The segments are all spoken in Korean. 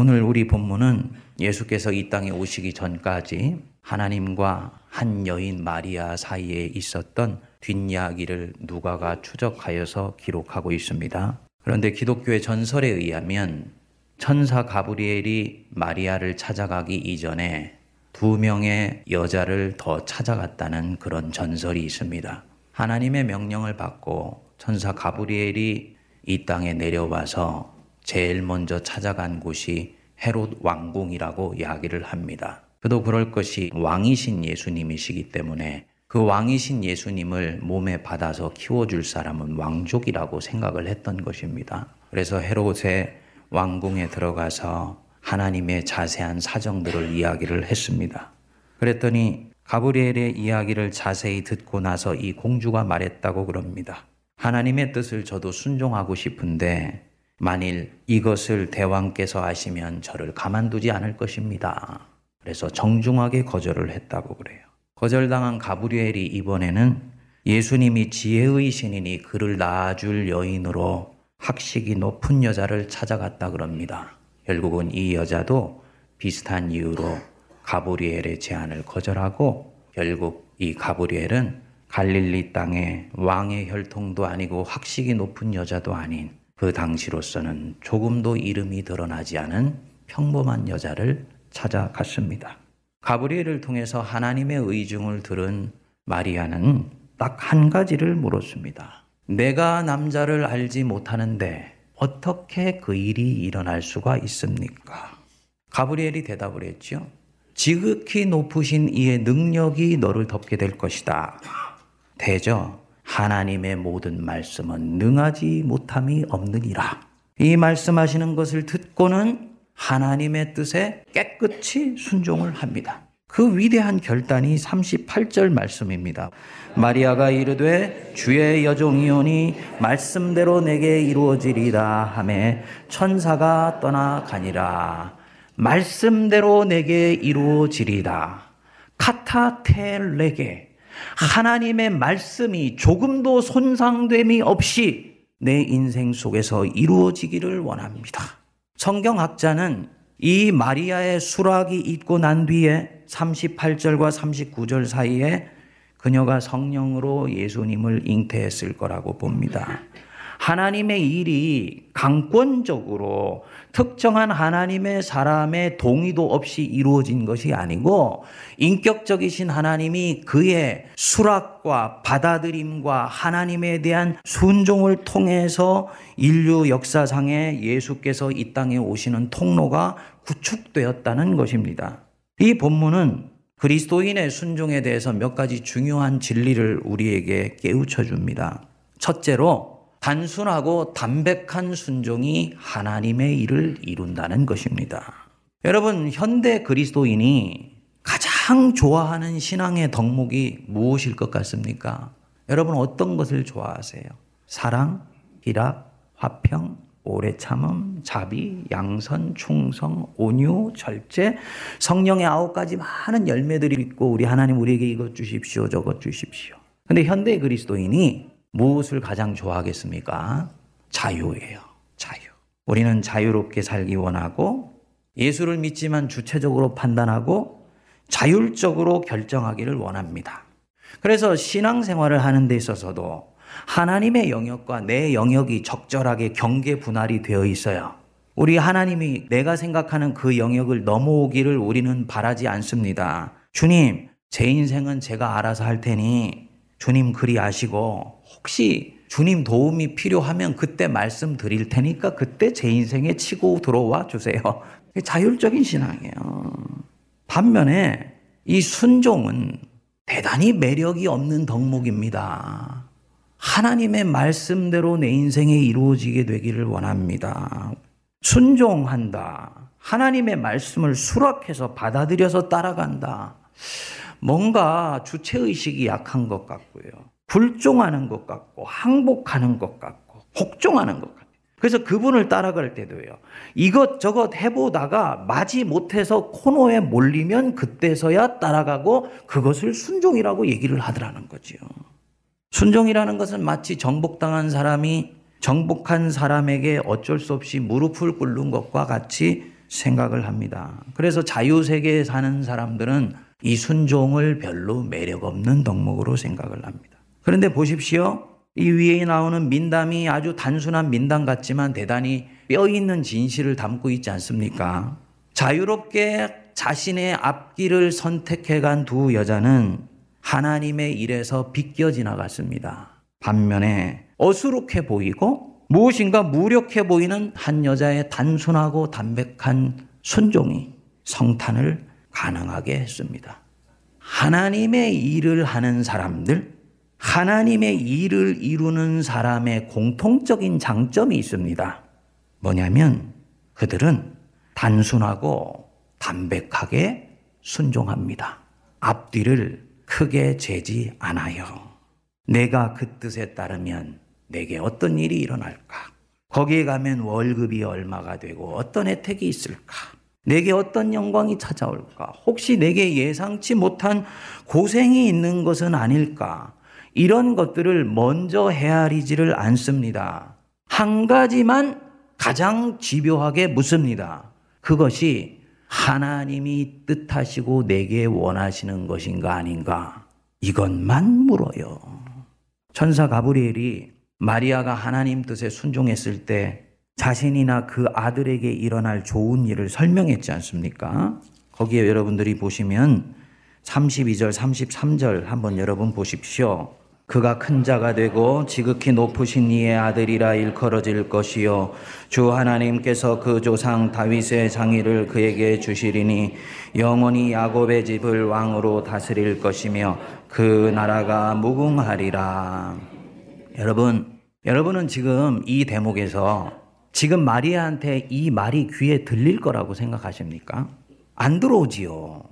오늘 우리 본문은 예수께서 이 땅에 오시기 전까지 하나님과 한 여인 마리아 사이에 있었던 뒷이야기를 누가가 추적하여서 기록하고 있습니다. 그런데 기독교의 전설에 의하면 천사 가브리엘이 마리아를 찾아가기 이전에 두 명의 여자를 더 찾아갔다는 그런 전설이 있습니다. 하나님의 명령을 받고 천사 가브리엘이 이 땅에 내려와서 제일 먼저 찾아간 곳이 헤롯 왕궁이라고 이야기를 합니다. 그도 그럴 것이 왕이신 예수님이시기 때문에 그 왕이신 예수님을 몸에 받아서 키워줄 사람은 왕족이라고 생각을 했던 것입니다. 그래서 헤롯의 왕궁에 들어가서 하나님의 자세한 사정들을 이야기를 했습니다. 그랬더니 가브리엘의 이야기를 자세히 듣고 나서 이 공주가 말했다고 그럽니다. 하나님의 뜻을 저도 순종하고 싶은데 만일 이것을 대왕께서 아시면 저를 가만두지 않을 것입니다. 그래서 정중하게 거절을 했다고 그래요. 거절당한 가브리엘이 이번에는 예수님이 지혜의 신이니 그를 낳아줄 여인으로 학식이 높은 여자를 찾아갔다 그럽니다. 결국은 이 여자도 비슷한 이유로 가브리엘의 제안을 거절하고 결국 이 가브리엘은 갈릴리 땅의 왕의 혈통도 아니고 학식이 높은 여자도 아닌 그 당시로서는 조금도 이름이 드러나지 않은 평범한 여자를 찾아갔습니다. 가브리엘을 통해서 하나님의 의중을 들은 마리아는 딱 한 가지를 물었습니다. 내가 남자를 알지 못하는데 어떻게 그 일이 일어날 수가 있습니까? 가브리엘이 대답을 했죠. 지극히 높으신 이의 능력이 너를 덮게 될 것이다. 대저 하나님의 모든 말씀은 능하지 못함이 없느니라. 이 말씀하시는 것을 듣고는 하나님의 뜻에 깨끗이 순종을 합니다. 그 위대한 결단이 38절 말씀입니다. 마리아가 이르되 주의 여종이오니 말씀대로 내게 이루어지리라 하매 천사가 떠나가니라. 말씀대로 내게 이루어지리다. 카타텔레게 하나님의 말씀이 조금도 손상됨이 없이 내 인생 속에서 이루어지기를 원합니다. 성경학자는 이 마리아의 수락이 있고 난 뒤에 38절과 39절 사이에 그녀가 성령으로 예수님을 잉태했을 거라고 봅니다. 하나님의 일이 강권적으로 특정한 하나님의 사람의 동의도 없이 이루어진 것이 아니고 인격적이신 하나님이 그의 수락과 받아들임과 하나님에 대한 순종을 통해서 인류 역사상에 예수께서 이 땅에 오시는 통로가 구축되었다는 것입니다. 이 본문은 그리스도인의 순종에 대해서 몇 가지 중요한 진리를 우리에게 깨우쳐 줍니다. 첫째로 단순하고 담백한 순종이 하나님의 일을 이룬다는 것입니다. 여러분, 현대 그리스도인이 가장 좋아하는 신앙의 덕목이 무엇일 것 같습니까? 여러분 어떤 것을 좋아하세요? 사랑, 희락, 화평, 오래 참음, 자비, 양선, 충성, 온유, 절제, 성령의 아홉 가지 많은 열매들이 있고 우리 하나님 우리에게 이것 주십시오, 저것 주십시오. 근데 현대 그리스도인이 무엇을 가장 좋아하겠습니까? 자유예요. 자유. 우리는 자유롭게 살기 원하고 예수를 믿지만 주체적으로 판단하고 자율적으로 결정하기를 원합니다. 그래서 신앙생활을 하는 데 있어서도 하나님의 영역과 내 영역이 적절하게 경계 분할이 되어 있어요. 우리 하나님이 내가 생각하는 그 영역을 넘어오기를 우리는 바라지 않습니다. 주님, 제 인생은 제가 알아서 할 테니 주님 그리 아시고 혹시 주님 도움이 필요하면 그때 말씀드릴 테니까 그때 제 인생에 치고 들어와 주세요. 자율적인 신앙이에요. 반면에 이 순종은 대단히 매력이 없는 덕목입니다. 하나님의 말씀대로 내 인생에 이루어지게 되기를 원합니다. 순종한다. 하나님의 말씀을 수락해서 받아들여서 따라간다. 뭔가 주체의식이 약한 것 같고요. 불종하는 것 같고, 항복하는 것 같고, 복종하는 것 같아요. 그래서 그분을 따라갈 때도요. 이것저것 해보다가 마지 못해서 코너에 몰리면 그때서야 따라가고 그것을 순종이라고 얘기를 하더라는 거지요. 순종이라는 것은 마치 정복당한 사람이 정복한 사람에게 어쩔 수 없이 무릎을 꿇는 것과 같이 생각을 합니다. 그래서 자유세계에 사는 사람들은 이 순종을 별로 매력 없는 덕목으로 생각을 합니다. 그런데 보십시오. 이 위에 나오는 민담이 아주 단순한 민담 같지만 대단히 뼈 있는 진실을 담고 있지 않습니까? 자유롭게 자신의 앞길을 선택해 간 두 여자는 하나님의 일에서 비껴 지나갔습니다. 반면에 어수룩해 보이고 무엇인가 무력해 보이는 한 여자의 단순하고 담백한 순종이 성탄을 가능하게 했습니다. 하나님의 일을 하는 사람들, 하나님의 일을 이루는 사람의 공통적인 장점이 있습니다. 뭐냐면 그들은 단순하고 담백하게 순종합니다. 앞뒤를 크게 재지 않아요. 내가 그 뜻에 따르면 내게 어떤 일이 일어날까? 거기에 가면 월급이 얼마가 되고 어떤 혜택이 있을까? 내게 어떤 영광이 찾아올까? 혹시 내게 예상치 못한 고생이 있는 것은 아닐까? 이런 것들을 먼저 헤아리지를 않습니다. 한 가지만 가장 집요하게 묻습니다. 그것이 하나님이 뜻하시고 내게 원하시는 것인가 아닌가? 이것만 물어요. 천사 가브리엘이 마리아가 하나님 뜻에 순종했을 때 자신이나 그 아들에게 일어날 좋은 일을 설명했지 않습니까? 거기에 여러분들이 보시면 32절, 33절 한번 여러분 보십시오. 그가 큰 자가 되고 지극히 높으신 이의 아들이라 일컬어질 것이요 주 하나님께서 그 조상 다윗의 장의를 그에게 주시리니 영원히 야곱의 집을 왕으로 다스릴 것이며 그 나라가 무궁하리라. 여러분, 여러분은 지금 이 대목에서 지금 마리아한테 이 말이 귀에 들릴 거라고 생각하십니까? 안 들어오지요.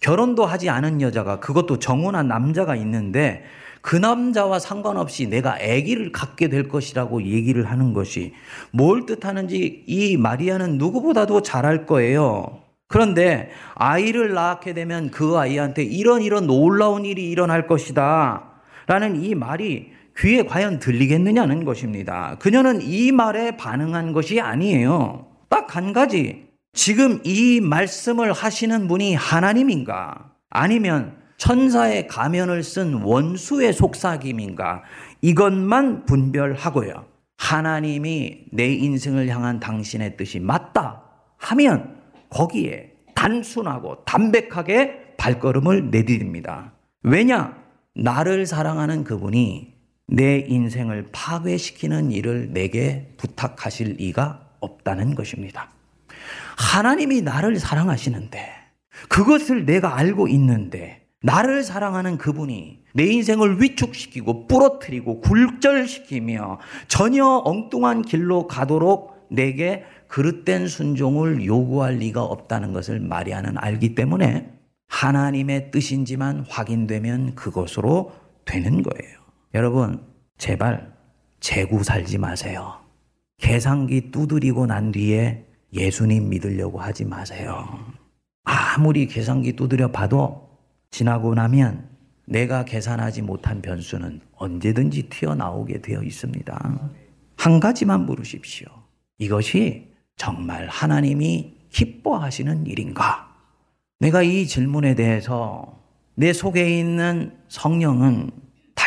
결혼도 하지 않은 여자가 그것도 정혼한 남자가 있는데 그 남자와 상관없이 내가 아기를 갖게 될 것이라고 얘기를 하는 것이 뭘 뜻하는지 이 마리아는 누구보다도 잘할 거예요. 그런데 아이를 낳게 되면 그 아이한테 이런 이런 놀라운 일이 일어날 것이다. 라는 이 말이 귀에 과연 들리겠느냐는 것입니다. 그녀는 이 말에 반응한 것이 아니에요. 딱 한 가지. 지금 이 말씀을 하시는 분이 하나님인가? 아니면 천사의 가면을 쓴 원수의 속삭임인가? 이것만 분별하고요. 하나님이 내 인생을 향한 당신의 뜻이 맞다 하면 거기에 단순하고 담백하게 발걸음을 내디딥니다. 왜냐? 나를 사랑하는 그분이 내 인생을 파괴시키는 일을 내게 부탁하실 리가 없다는 것입니다. 하나님이 나를 사랑하시는데, 그것을 내가 알고 있는데, 나를 사랑하는 그분이 내 인생을 위축시키고 부러뜨리고 굴절시키며 전혀 엉뚱한 길로 가도록 내게 그릇된 순종을 요구할 리가 없다는 것을 마리아는 알기 때문에 하나님의 뜻인지만 확인되면 그것으로 되는 거예요. 여러분, 제발 재구 살지 마세요. 계산기 두드리고 난 뒤에 예수님 믿으려고 하지 마세요. 아무리 계산기 두드려 봐도 지나고 나면 내가 계산하지 못한 변수는 언제든지 튀어나오게 되어 있습니다. 한 가지만 물으십시오. 이것이 정말 하나님이 기뻐하시는 일인가? 내가 이 질문에 대해서 내 속에 있는 성령은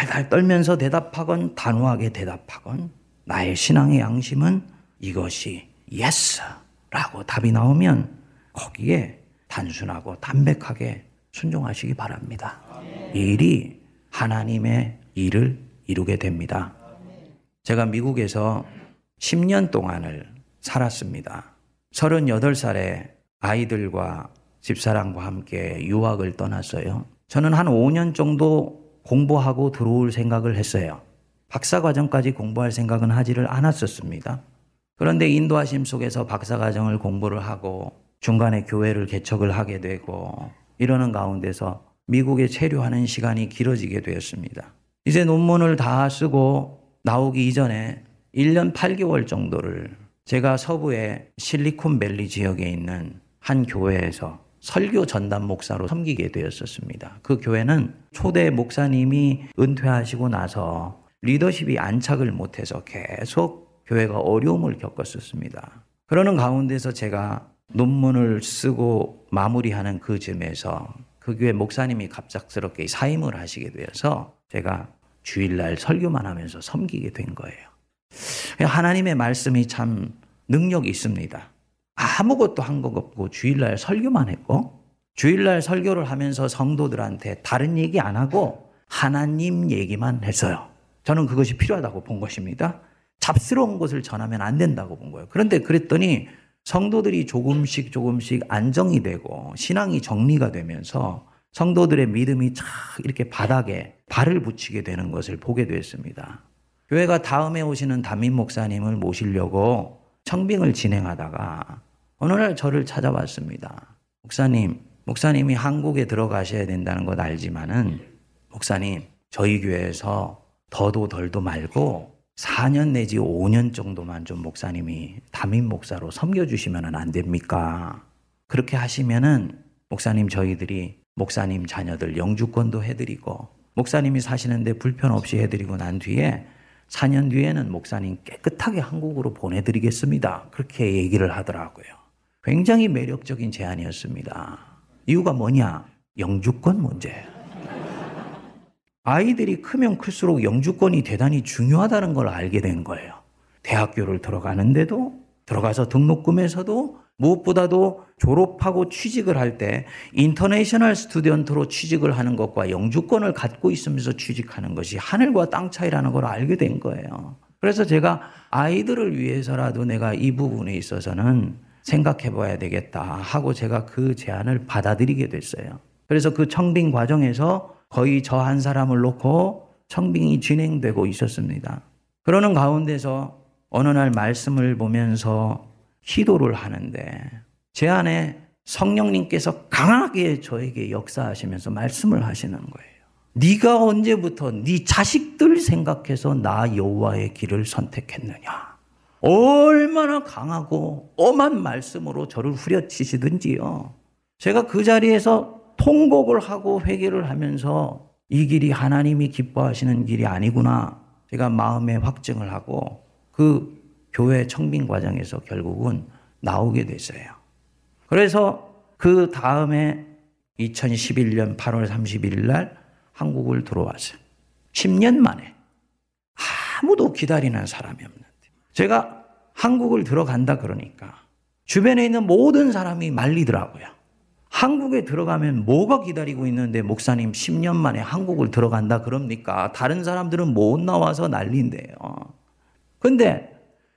달달 떨면서 대답하건 단호하게 대답하건 나의 신앙의 양심은 이것이 yes라고 답이 나오면 거기에 단순하고 담백하게 순종하시기 바랍니다. 이 일이 하나님의 일을 이루게 됩니다. 제가 미국에서 10년 동안을 살았습니다. 38살에 아이들과 집사람과 함께 유학을 떠났어요. 저는 한 5년 정도 공부하고 들어올 생각을 했어요. 박사 과정까지 공부할 생각은 하지를 않았었습니다. 그런데 인도하심 속에서 박사 과정을 공부를 하고 중간에 교회를 개척을 하게 되고 이러는 가운데서 미국에 체류하는 시간이 길어지게 되었습니다. 이제 논문을 다 쓰고 나오기 이전에 1년 8개월 정도를 제가 서부의 실리콘밸리 지역에 있는 한 교회에서 설교 전담 목사로 섬기게 되었었습니다. 그 교회는 초대 목사님이 은퇴하시고 나서 리더십이 안착을 못해서 계속 교회가 어려움을 겪었었습니다. 그러는 가운데서 제가 논문을 쓰고 마무리하는 그 즈음에서 그 교회 목사님이 갑작스럽게 사임을 하시게 되어서 제가 주일날 설교만 하면서 섬기게 된 거예요. 하나님의 말씀이 참 능력이 있습니다. 아무것도 한 것 없고 주일날 설교만 했고 주일날 설교를 하면서 성도들한테 다른 얘기 안 하고 하나님 얘기만 했어요. 저는 그것이 필요하다고 본 것입니다. 잡스러운 것을 전하면 안 된다고 본 거예요. 그런데 그랬더니 성도들이 조금씩 조금씩 안정이 되고 신앙이 정리가 되면서 성도들의 믿음이 쫙 이렇게 바닥에 발을 붙이게 되는 것을 보게 됐습니다. 교회가 다음에 오시는 담임 목사님을 모시려고 청빙을 진행하다가 어느 날 저를 찾아왔습니다. 목사님, 목사님이 한국에 들어가셔야 된다는 것 알지만은 목사님, 저희 교회에서 더도 덜도 말고 4년 내지 5년 정도만 좀 목사님이 담임 목사로 섬겨주시면 안 됩니까? 그렇게 하시면은 목사님 저희들이 목사님 자녀들 영주권도 해드리고 목사님이 사시는데 불편 없이 해드리고 난 뒤에 4년 뒤에는 목사님 깨끗하게 한국으로 보내드리겠습니다. 그렇게 얘기를 하더라고요. 굉장히 매력적인 제안이었습니다. 이유가 뭐냐? 영주권 문제. 아이들이 크면 클수록 영주권이 대단히 중요하다는 걸 알게 된 거예요. 대학교를 들어가는데도 들어가서 등록금에서도 무엇보다도 졸업하고 취직을 할 때 international student로 취직을 하는 것과 영주권을 갖고 있으면서 취직하는 것이 하늘과 땅 차이라는 걸 알게 된 거예요. 그래서 제가 아이들을 위해서라도 내가 이 부분에 있어서는 생각해 봐야 되겠다 하고 제가 그 제안을 받아들이게 됐어요. 그래서 그 청빙 과정에서 거의 저 한 사람을 놓고 청빙이 진행되고 있었습니다. 그러는 가운데서 어느 날 말씀을 보면서 기도를 하는데 제 안에 성령님께서 강하게 저에게 역사하시면서 말씀을 하시는 거예요. 네가 언제부터 네 자식들 생각해서 나 여호와의 길을 선택했느냐? 얼마나 강하고 엄한 말씀으로 저를 후려치시든지요. 제가 그 자리에서 통곡을 하고 회개를 하면서 이 길이 하나님이 기뻐하시는 길이 아니구나. 제가 마음에 확증을 하고 그 교회 청빙 과정에서 결국은 나오게 됐어요. 그래서 그 다음에 2011년 8월 31일 날 한국을 들어왔어요. 10년 만에 아무도 기다리는 사람이 없는데 제가 한국을 들어간다 그러니까 주변에 있는 모든 사람이 말리더라고요. 한국에 들어가면 뭐가 기다리고 있는데 목사님 10년 만에 한국을 들어간다 그럽니까? 다른 사람들은 못 나와서 난리인데요. 근데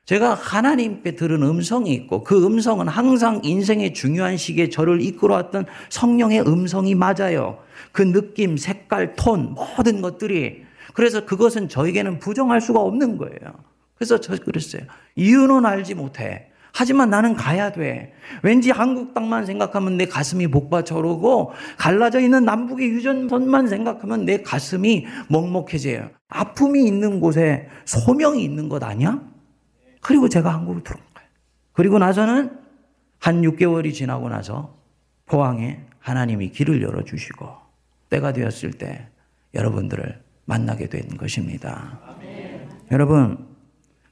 제가 하나님께 들은 음성이 있고 그 음성은 항상 인생의 중요한 시기에 저를 이끌어왔던 성령의 음성이 맞아요. 그 느낌, 색깔, 톤, 모든 것들이. 그래서 그것은 저에게는 부정할 수가 없는 거예요. 그래서 저 그랬어요. 이유는 알지 못해. 하지만 나는 가야 돼. 왠지 한국 땅만 생각하면 내 가슴이 복받쳐오르고 갈라져 있는 남북의 유전선만 생각하면 내 가슴이 먹먹해져요. 아픔이 있는 곳에 소명이 있는 것 아니야? 그리고 제가 한국을 들어온 거예요. 그리고 나서는 한 6개월이 지나고 나서 포항에 하나님이 길을 열어주시고 때가 되었을 때 여러분들을 만나게 된 것입니다. 아멘. 여러분,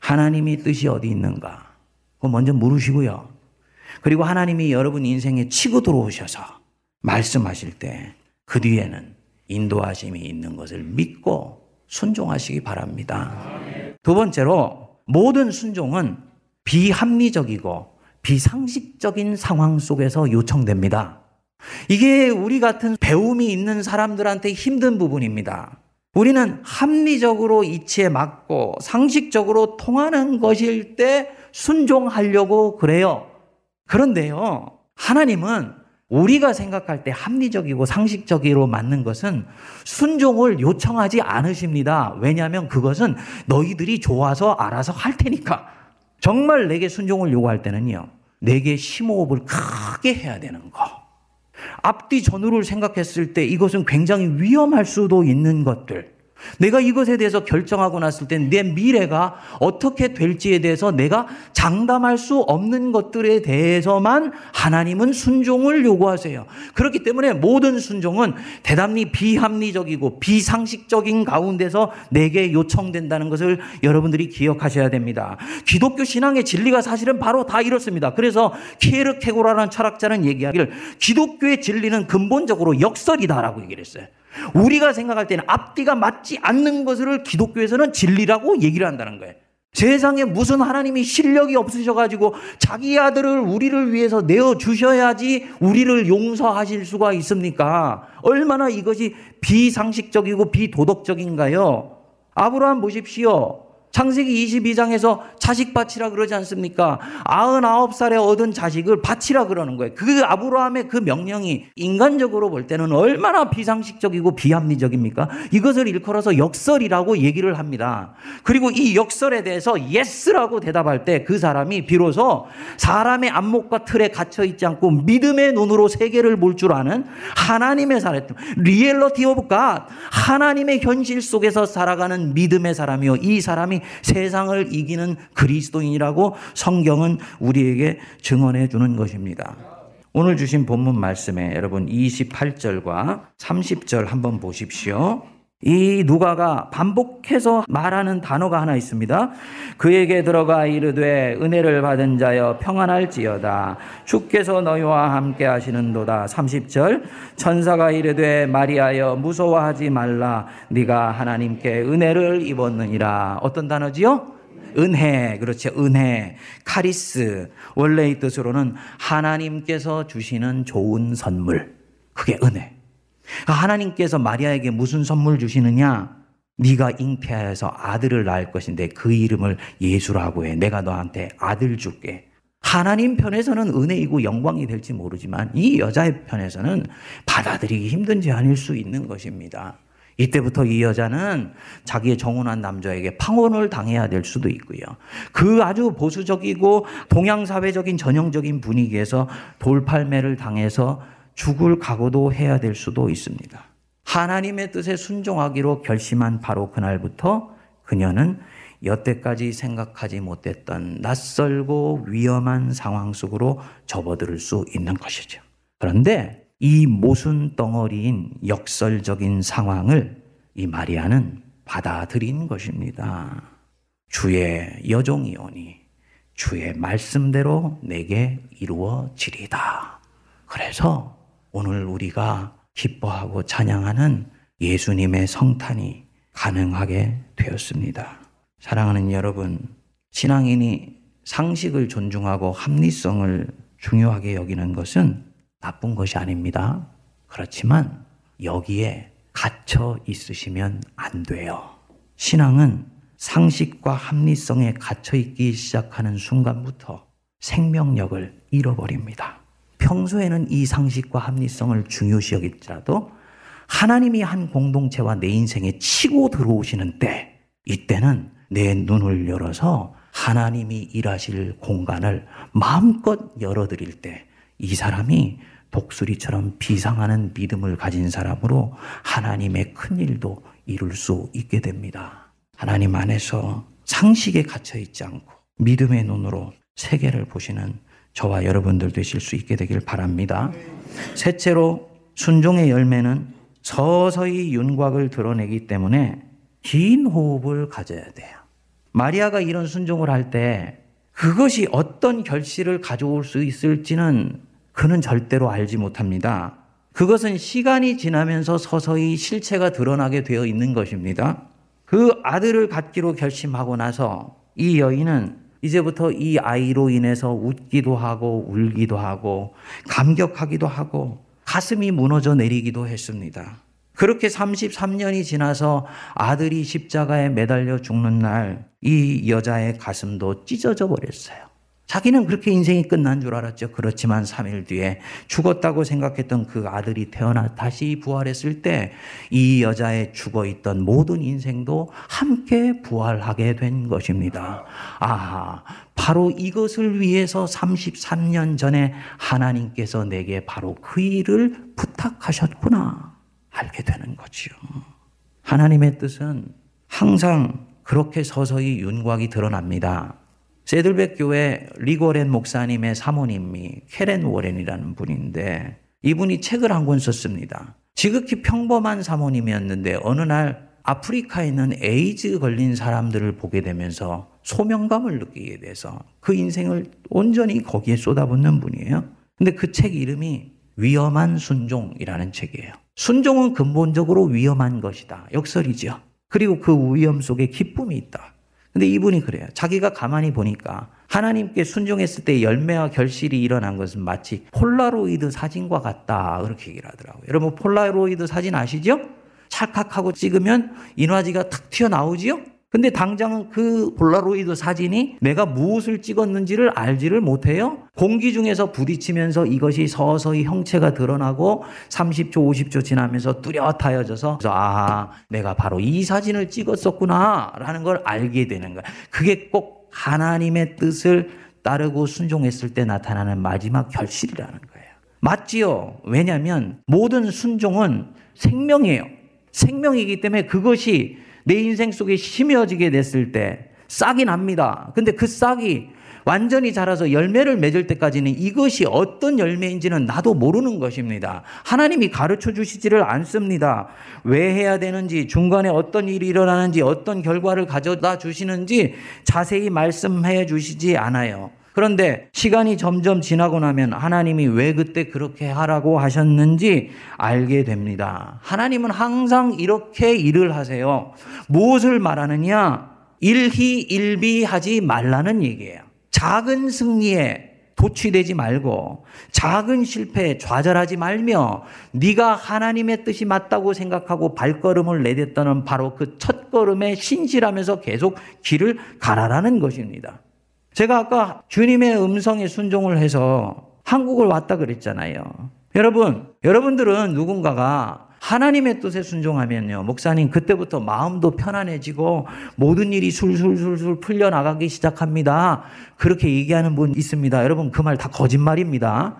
하나님이 뜻이 어디 있는가? 그거 먼저 물으시고요. 그리고 하나님이 여러분 인생에 치고 들어오셔서 말씀하실 때 그 뒤에는 인도하심이 있는 것을 믿고 순종하시기 바랍니다. 두 번째로 모든 순종은 비합리적이고 비상식적인 상황 속에서 요청됩니다. 이게 우리 같은 배움이 있는 사람들한테 힘든 부분입니다. 우리는 합리적으로 이치에 맞고 상식적으로 통하는 것일 때 순종하려고 그래요. 그런데요, 하나님은 우리가 생각할 때 합리적이고 상식적으로 맞는 것은 순종을 요청하지 않으십니다. 왜냐하면 그것은 너희들이 좋아서 알아서 할 테니까. 정말 내게 순종을 요구할 때는요. 내게 심호흡을 크게 해야 되는 거. 앞뒤 전후를 생각했을 때 이것은 굉장히 위험할 수도 있는 것들. 내가 이것에 대해서 결정하고 났을 때 내 미래가 어떻게 될지에 대해서 내가 장담할 수 없는 것들에 대해서만 하나님은 순종을 요구하세요. 그렇기 때문에 모든 순종은 대단히 비합리적이고 비상식적인 가운데서 내게 요청된다는 것을 여러분들이 기억하셔야 됩니다. 기독교 신앙의 진리가 사실은 바로 다 이렇습니다. 그래서 키에르케고라는 철학자는 얘기하기를 기독교의 진리는 근본적으로 역설이다라고 얘기를 했어요. 우리가 생각할 때는 앞뒤가 맞지 않는 것을 기독교에서는 진리라고 얘기를 한다는 거예요. 세상에 무슨 하나님이 실력이 없으셔가지고 자기 아들을 우리를 위해서 내어 주셔야지 우리를 용서하실 수가 있습니까? 얼마나 이것이 비상식적이고 비도덕적인가요? 아브라함 보십시오. 창세기 22장에서 자식 바치라 그러지 않습니까? 99살에 얻은 자식을 바치라 그러는 거예요. 그 아브라함의 그 명령이 인간적으로 볼 때는 얼마나 비상식적이고 비합리적입니까? 이것을 일컬어서 역설이라고 얘기를 합니다. 그리고 이 역설에 대해서 yes라고 대답할 때 그 사람이 비로소 사람의 안목과 틀에 갇혀 있지 않고 믿음의 눈으로 세계를 볼 줄 아는 하나님의 사람, reality of God, 하나님의 현실 속에서 살아가는 믿음의 사람이요. 이 사람이 세상을 이기는 그리스도인이라고 성경은 우리에게 증언해 주는 것입니다. 오늘 주신 본문 말씀에 여러분 28절과 30절 한번 보십시오. 이 누가가 반복해서 말하는 단어가 하나 있습니다. 그에게 들어가 이르되 은혜를 받은 자여 평안할지어다. 주께서 너희와 함께 하시는도다. 30절 천사가 이르되 마리아여 무서워하지 말라. 네가 하나님께 은혜를 입었느니라. 어떤 단어지요? 은혜, 그렇죠. 은혜, 카리스. 원래의 뜻으로는 하나님께서 주시는 좋은 선물. 그게 은혜. 하나님께서 마리아에게 무슨 선물 주시느냐? 네가 잉태하여서 아들을 낳을 것인데 그 이름을 예수라고 해. 내가 너한테 아들 줄게. 하나님 편에서는 은혜이고 영광이 될지 모르지만 이 여자의 편에서는 받아들이기 힘든지 아닐 수 있는 것입니다. 이때부터 이 여자는 자기의 정혼한 남자에게 팡혼을 당해야 될 수도 있고요. 그 아주 보수적이고 동양 사회적인 전형적인 분위기에서 돌팔매를 당해서 죽을 각오도 해야 될 수도 있습니다. 하나님의 뜻에 순종하기로 결심한 바로 그날부터 그녀는 여태까지 생각하지 못했던 낯설고 위험한 상황 속으로 접어들 수 있는 것이죠. 그런데 이 모순 덩어리인 역설적인 상황을 이 마리아는 받아들인 것입니다. 주의 여종이오니 주의 말씀대로 내게 이루어지리다. 그래서 오늘 우리가 기뻐하고 찬양하는 예수님의 성탄이 가능하게 되었습니다. 사랑하는 여러분, 신앙인이 상식을 존중하고 합리성을 중요하게 여기는 것은 나쁜 것이 아닙니다. 그렇지만 여기에 갇혀 있으시면 안 돼요. 신앙은 상식과 합리성에 갇혀 있기 시작하는 순간부터 생명력을 잃어버립니다. 평소에는 이 상식과 합리성을 중요시 여길지라도 하나님이 한 공동체와 내 인생에 치고 들어오시는 때, 이때는 내 눈을 열어서 하나님이 일하실 공간을 마음껏 열어드릴 때, 이 사람이 독수리처럼 비상하는 믿음을 가진 사람으로 하나님의 큰 일도 이룰 수 있게 됩니다. 하나님 안에서 상식에 갇혀 있지 않고 믿음의 눈으로 세계를 보시는 저와 여러분들 되실 수 있게 되길 바랍니다. 셋째로 순종의 열매는 서서히 윤곽을 드러내기 때문에 긴 호흡을 가져야 돼요. 마리아가 이런 순종을 할 때 그것이 어떤 결실을 가져올 수 있을지는 그는 절대로 알지 못합니다. 그것은 시간이 지나면서 서서히 실체가 드러나게 되어 있는 것입니다. 그 아들을 갖기로 결심하고 나서 이 여인은 이제부터 이 아이로 인해서 웃기도 하고 울기도 하고 감격하기도 하고 가슴이 무너져 내리기도 했습니다. 그렇게 33년이 지나서 아들이 십자가에 매달려 죽는 날 이 여자의 가슴도 찢어져 버렸어요. 자기는 그렇게 인생이 끝난 줄 알았죠. 그렇지만 3일 뒤에 죽었다고 생각했던 그 아들이 태어나 다시 부활했을 때 이 여자의 죽어 있던 모든 인생도 함께 부활하게 된 것입니다. 아, 바로 이것을 위해서 33년 전에 하나님께서 내게 바로 그 일을 부탁하셨구나. 알게 되는 거지요. 하나님의 뜻은 항상 그렇게 서서히 윤곽이 드러납니다. 새들백 교회 릭 워렌 목사님의 사모님이 케이 워렌이라는 분인데 이분이 책을 한 권 썼습니다. 지극히 평범한 사모님이었는데 어느 날 아프리카에 있는 에이즈 걸린 사람들을 보게 되면서 소명감을 느끼게 돼서 그 인생을 온전히 거기에 쏟아붓는 분이에요. 근데 그 책 이름이 위험한 순종이라는 책이에요. 순종은 근본적으로 위험한 것이다. 역설이죠. 그리고 그 위험 속에 기쁨이 있다. 근데 이분이 그래요. 자기가 가만히 보니까 하나님께 순종했을 때 열매와 결실이 일어난 것은 마치 폴라로이드 사진과 같다. 그렇게 얘기를 하더라고요. 여러분 폴라로이드 사진 아시죠? 찰칵하고 찍으면 인화지가 탁 튀어나오지요? 근데 당장은 그 폴라로이드 사진이 내가 무엇을 찍었는지를 알지를 못해요. 공기 중에서 부딪히면서 이것이 서서히 형체가 드러나고 30초, 50초 지나면서 뚜렷하여져서 아, 내가 바로 이 사진을 찍었었구나 라는 걸 알게 되는 거야. 그게 꼭 하나님의 뜻을 따르고 순종했을 때 나타나는 마지막 결실이라는 거예요. 맞지요? 왜냐하면 모든 순종은 생명이에요. 생명이기 때문에 그것이 내 인생 속에 심어지게 됐을 때 싹이 납니다. 근데 그 싹이 완전히 자라서 열매를 맺을 때까지는 이것이 어떤 열매인지는 나도 모르는 것입니다. 하나님이 가르쳐 주시지를 않습니다. 왜 해야 되는지, 중간에 어떤 일이 일어나는지, 어떤 결과를 가져다 주시는지 자세히 말씀해 주시지 않아요. 그런데 시간이 점점 지나고 나면 하나님이 왜 그때 그렇게 하라고 하셨는지 알게 됩니다. 하나님은 항상 이렇게 일을 하세요. 무엇을 말하느냐? 일희일비하지 말라는 얘기예요. 작은 승리에 도취되지 말고 작은 실패에 좌절하지 말며 네가 하나님의 뜻이 맞다고 생각하고 발걸음을 내딛다는 바로 그 첫걸음에 신실하면서 계속 길을 가라라는 것입니다. 제가 아까 주님의 음성에 순종을 해서 한국을 왔다 그랬잖아요. 여러분, 여러분들은 누군가가 하나님의 뜻에 순종하면요. 목사님, 그때부터 마음도 편안해지고 모든 일이 술술술술 풀려나가기 시작합니다. 그렇게 얘기하는 분 있습니다. 여러분, 그 말 다 거짓말입니다.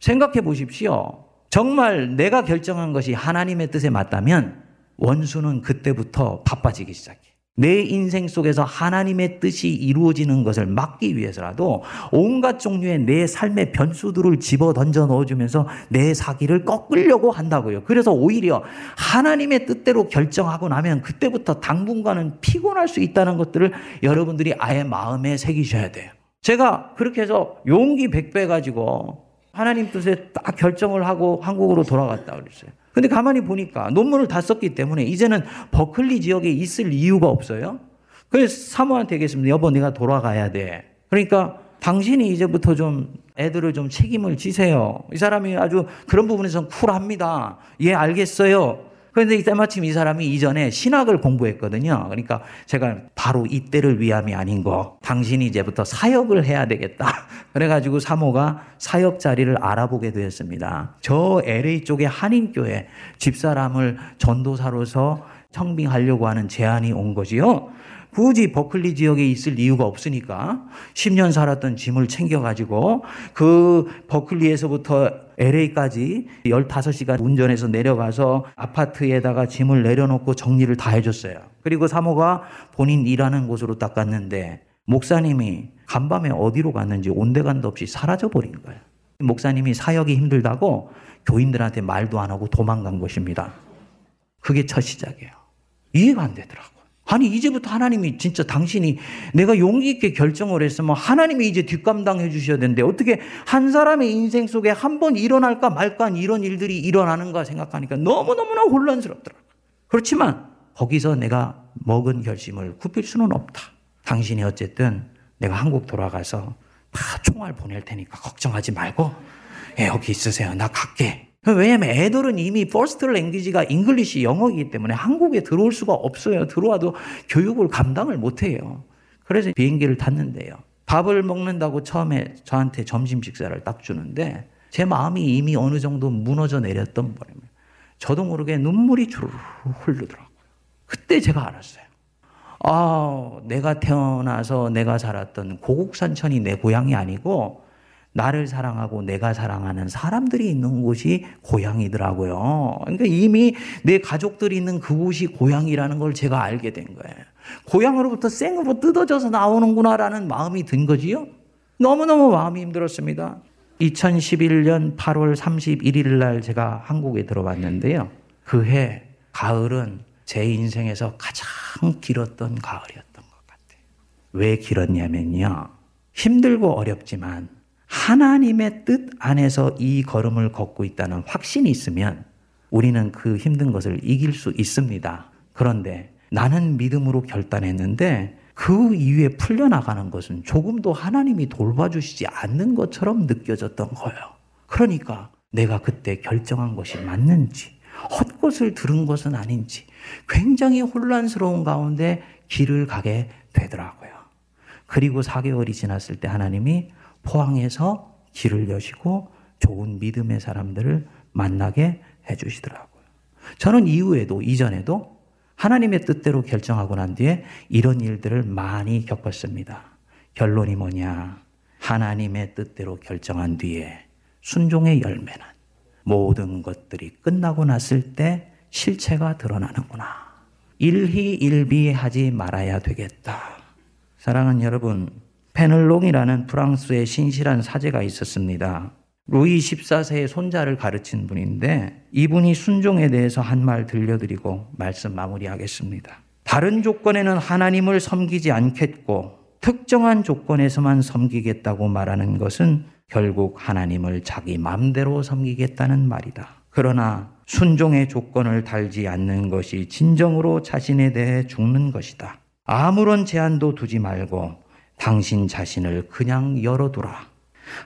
생각해 보십시오. 정말 내가 결정한 것이 하나님의 뜻에 맞다면 원수는 그때부터 바빠지기 시작해. 내 인생 속에서 하나님의 뜻이 이루어지는 것을 막기 위해서라도 온갖 종류의 내 삶의 변수들을 집어 던져 넣어주면서 내 사기를 꺾으려고 한다고요. 그래서 오히려 하나님의 뜻대로 결정하고 나면 그때부터 당분간은 피곤할 수 있다는 것들을 여러분들이 아예 마음에 새기셔야 돼요. 제가 그렇게 해서 용기 백배 가지고 하나님 뜻에 딱 결정을 하고 한국으로 돌아갔다 그랬어요. 근데 가만히 보니까 논문을 다 썼기 때문에 이제는 버클리 지역에 있을 이유가 없어요. 그래서 사모한테 얘기했습니다. 여보, 내가 돌아가야 돼. 그러니까 당신이 이제부터 좀 애들을 좀 책임을 지세요. 이 사람이 아주 그런 부분에서 쿨합니다. 예, 알겠어요. 그런데 이때 마침 이 사람이 이전에 신학을 공부했거든요. 그러니까 제가 바로 이때를 위함이 아닌 거. 당신이 이제부터 사역을 해야 되겠다. 그래가지고 사모가 사역 자리를 알아보게 되었습니다. 저 LA 쪽의 한인교회 집사람을 전도사로서 청빙하려고 하는 제안이 온 거지요. 굳이 버클리 지역에 있을 이유가 없으니까 10년 살았던 짐을 챙겨가지고 그 버클리에서부터 LA까지 15시간 운전해서 내려가서 아파트에다가 짐을 내려놓고 정리를 다 해줬어요. 그리고 사모가 본인 일하는 곳으로 딱 갔는데 목사님이 간밤에 어디로 갔는지 온데간도 없이 사라져버린 거예요. 목사님이 사역이 힘들다고 교인들한테 말도 안 하고 도망간 것입니다. 그게 첫 시작이에요. 이해가 안 되더라고. 아니 이제부터 하나님이 진짜 당신이 내가 용기 있게 결정을 했으면 하나님이 이제 뒷감당해 주셔야 되는데 어떻게 한 사람의 인생 속에 한 번 일어날까 말까 이런 일들이 일어나는가 생각하니까 너무너무나 혼란스럽더라. 그렇지만 거기서 내가 먹은 결심을 굽힐 수는 없다. 당신이 어쨌든 내가 한국 돌아가서 다 총알 보낼 테니까 걱정하지 말고 예, 여기 있으세요. 나 갈게. 왜냐면 애들은 이미 first language가 English 영어이기 때문에 한국에 들어올 수가 없어요. 들어와도 교육을 감당을 못 해요. 그래서 비행기를 탔는데요. 밥을 먹는다고 처음에 저한테 점심 식사를 딱 주는데 제 마음이 이미 어느 정도 무너져 내렸던 바람에 저도 모르게 눈물이 주르르 흐르더라고요. 그때 제가 알았어요. 아, 내가 태어나서 내가 자랐던 고국산천이 내 고향이 아니고 나를 사랑하고 내가 사랑하는 사람들이 있는 곳이 고향이더라고요. 그러니까 이미 내 가족들이 있는 그곳이 고향이라는 걸 제가 알게 된 거예요. 고향으로부터 생으로 뜯어져서 나오는구나라는 마음이 든 거지요. 너무너무 마음이 힘들었습니다. 2011년 8월 31일 날 제가 한국에 들어왔는데요. 그 해 가을은 제 인생에서 가장 길었던 가을이었던 것 같아요. 왜 길었냐면요. 힘들고 어렵지만 하나님의 뜻 안에서 이 걸음을 걷고 있다는 확신이 있으면 우리는 그 힘든 것을 이길 수 있습니다. 그런데 나는 믿음으로 결단했는데 그 이후에 풀려나가는 것은 조금도 하나님이 돌봐주시지 않는 것처럼 느껴졌던 거예요. 그러니까 내가 그때 결정한 것이 맞는지, 헛것을 들은 것은 아닌지, 굉장히 혼란스러운 가운데 길을 가게 되더라고요. 그리고 4개월이 지났을 때 하나님이 포항에서 길을 여시고 좋은 믿음의 사람들을 만나게 해주시더라고요. 저는 이후에도, 이전에도 하나님의 뜻대로 결정하고 난 뒤에 이런 일들을 많이 겪었습니다. 결론이 뭐냐? 하나님의 뜻대로 결정한 뒤에 순종의 열매는 모든 것들이 끝나고 났을 때 실체가 드러나는구나. 일희일비하지 말아야 되겠다. 사랑하는 여러분, 페넬롱이라는 프랑스의 신실한 사제가 있었습니다. 루이 14세의 손자를 가르친 분인데 이분이 순종에 대해서 한 말 들려드리고 말씀 마무리하겠습니다. 다른 조건에는 하나님을 섬기지 않겠고 특정한 조건에서만 섬기겠다고 말하는 것은 결국 하나님을 자기 마음대로 섬기겠다는 말이다. 그러나 순종의 조건을 달지 않는 것이 진정으로 자신에 대해 죽는 것이다. 아무런 제한도 두지 말고 당신 자신을 그냥 열어두라.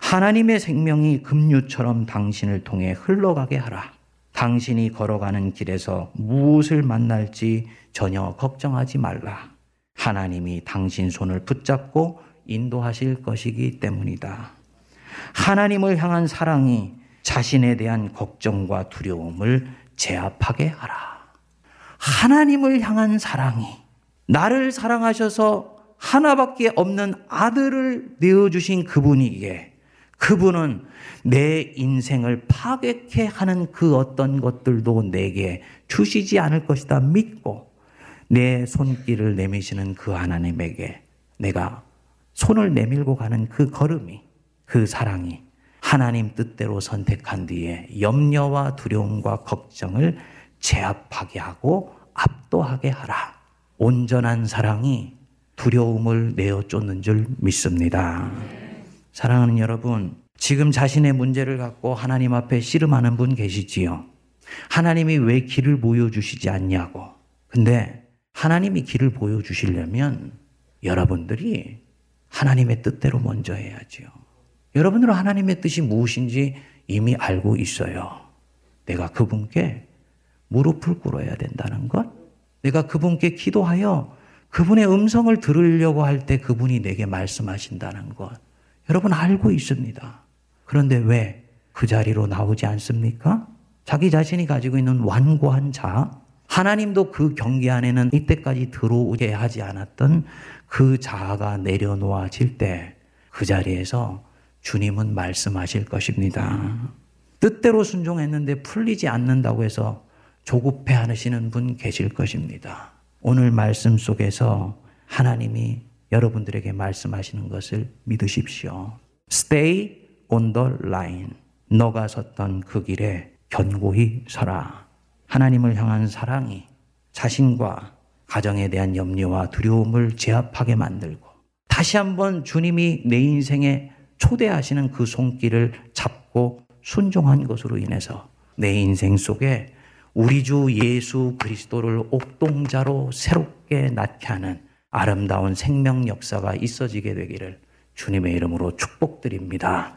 하나님의 생명이 급류처럼 당신을 통해 흘러가게 하라. 당신이 걸어가는 길에서 무엇을 만날지 전혀 걱정하지 말라. 하나님이 당신 손을 붙잡고 인도하실 것이기 때문이다. 하나님을 향한 사랑이 자신에 대한 걱정과 두려움을 제압하게 하라. 하나님을 향한 사랑이 나를 사랑하셔서 하나밖에 없는 아들을 내어주신 그분이기에 그분은 내 인생을 파괴케 하는 그 어떤 것들도 내게 주시지 않을 것이다 믿고 내 손길을 내미시는 그 하나님에게 내가 손을 내밀고 가는 그 걸음이 그 사랑이 하나님 뜻대로 선택한 뒤에 염려와 두려움과 걱정을 제압하게 하고 압도하게 하라. 온전한 사랑이 두려움을 내어 쫓는 줄 믿습니다. 사랑하는 여러분, 지금 자신의 문제를 갖고 하나님 앞에 씨름하는 분 계시지요? 하나님이 왜 길을 보여주시지 않냐고. 근데 하나님이 길을 보여주시려면 여러분들이 하나님의 뜻대로 먼저 해야지요. 여러분들은 하나님의 뜻이 무엇인지 이미 알고 있어요. 내가 그분께 무릎을 꿇어야 된다는 것. 내가 그분께 기도하여 그분의 음성을 들으려고 할 때 그분이 내게 말씀하신다는 것. 여러분 알고 있습니다. 그런데 왜 그 자리로 나오지 않습니까? 자기 자신이 가지고 있는 완고한 자, 하나님도 그 경계 안에는 이때까지 들어오게 하지 않았던 그 자아가 내려놓아질 때 그 자리에서 주님은 말씀하실 것입니다. 뜻대로 순종했는데 풀리지 않는다고 해서 조급해 하시는 분 계실 것입니다. 오늘 말씀 속에서 하나님이 여러분들에게 말씀하시는 것을 믿으십시오. Stay on the line. 너가 섰던 그 길에 견고히 서라. 하나님을 향한 사랑이 자신과 가정에 대한 염려와 두려움을 제압하게 만들고 다시 한번 주님이 내 인생에 초대하시는 그 손길을 잡고 순종한 것으로 인해서 내 인생 속에 우리 주 예수 그리스도를 옥동자로 새롭게 낳게 하는 아름다운 생명 역사가 있어지게 되기를 주님의 이름으로 축복드립니다.